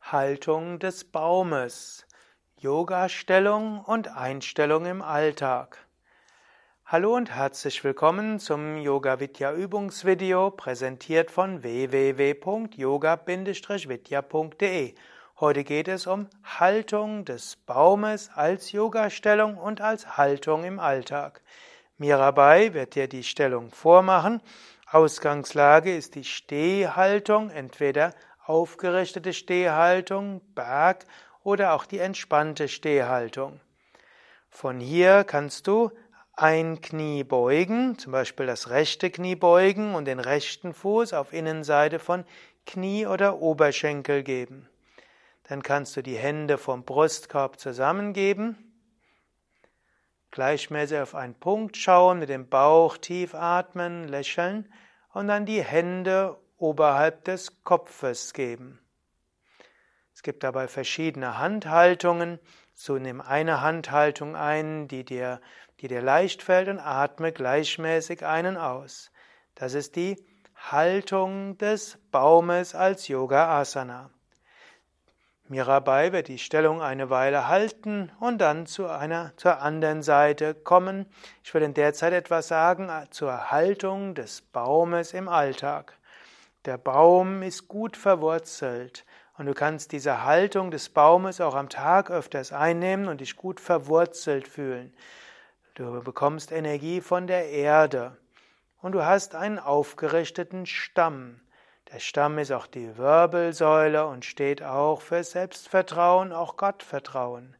Haltung des Baumes, Yoga-Stellung und Einstellung im Alltag. Hallo und herzlich willkommen zum Yoga Vidya Übungsvideo, präsentiert von www.yoga-vidya.de. Heute geht es um Haltung des Baumes als Yoga-Stellung und als Haltung im Alltag. Mirabai wird dir die Stellung vormachen. Ausgangslage ist die Stehhaltung, entweder aufgerichtete Stehhaltung, Berg oder auch die entspannte Stehhaltung. Von hier kannst du ein Knie beugen, zum Beispiel das rechte Knie beugen und den rechten Fuß auf Innenseite von Knie oder Oberschenkel geben. Dann kannst du die Hände vom Brustkorb zusammengeben, gleichmäßig auf einen Punkt schauen, mit dem Bauch tief atmen, lächeln und dann die Hände oberhalb des Kopfes geben. Es gibt dabei verschiedene Handhaltungen. So nimm eine Handhaltung ein, die dir, die dir leicht fällt und atme gleichmäßig einen aus. Das ist die Haltung des Baumes als Yoga Asana. Mirabai wird die Stellung eine Weile halten und dann zu einer, zur anderen Seite kommen. Ich will in der Zeit etwas sagen zur Haltung des Baumes im Alltag. Der Baum ist gut verwurzelt und du kannst diese Haltung des Baumes auch am Tag öfters einnehmen und dich gut verwurzelt fühlen. Du bekommst Energie von der Erde und du hast einen aufgerichteten Stamm. Der Stamm ist auch die Wirbelsäule und steht auch für Selbstvertrauen, auch Gottvertrauen.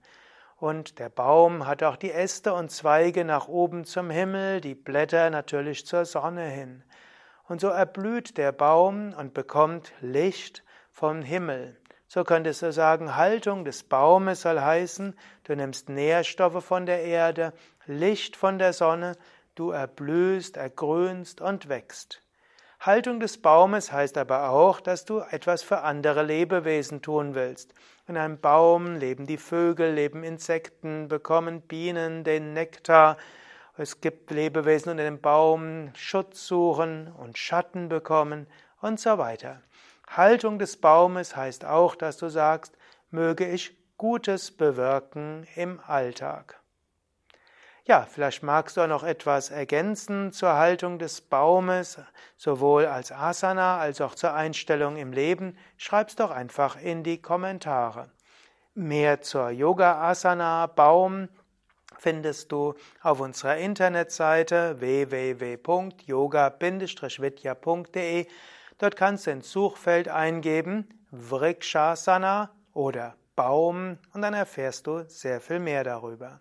Und der Baum hat auch die Äste und Zweige nach oben zum Himmel, die Blätter natürlich zur Sonne hin. Und so erblüht der Baum und bekommt Licht vom Himmel. So könntest du sagen, Haltung des Baumes soll heißen, du nimmst Nährstoffe von der Erde, Licht von der Sonne, du erblühst, ergrünst und wächst. Haltung des Baumes heißt aber auch, dass du etwas für andere Lebewesen tun willst. In einem Baum leben die Vögel, leben Insekten, bekommen Bienen den Nektar. Es gibt Lebewesen unter dem Baum, Schutz suchen und Schatten bekommen und so weiter. Haltung des Baumes heißt auch, dass du sagst, möge ich Gutes bewirken im Alltag. Ja, vielleicht magst du auch noch etwas ergänzen zur Haltung des Baumes, sowohl als Asana als auch zur Einstellung im Leben. Schreib's doch einfach in die Kommentare. Mehr zur Yoga Asana Baum findest du auf unserer Internetseite www.yoga-vidya.de. Dort kannst du ins Suchfeld eingeben Vrikshasana oder Baum und dann erfährst du sehr viel mehr darüber.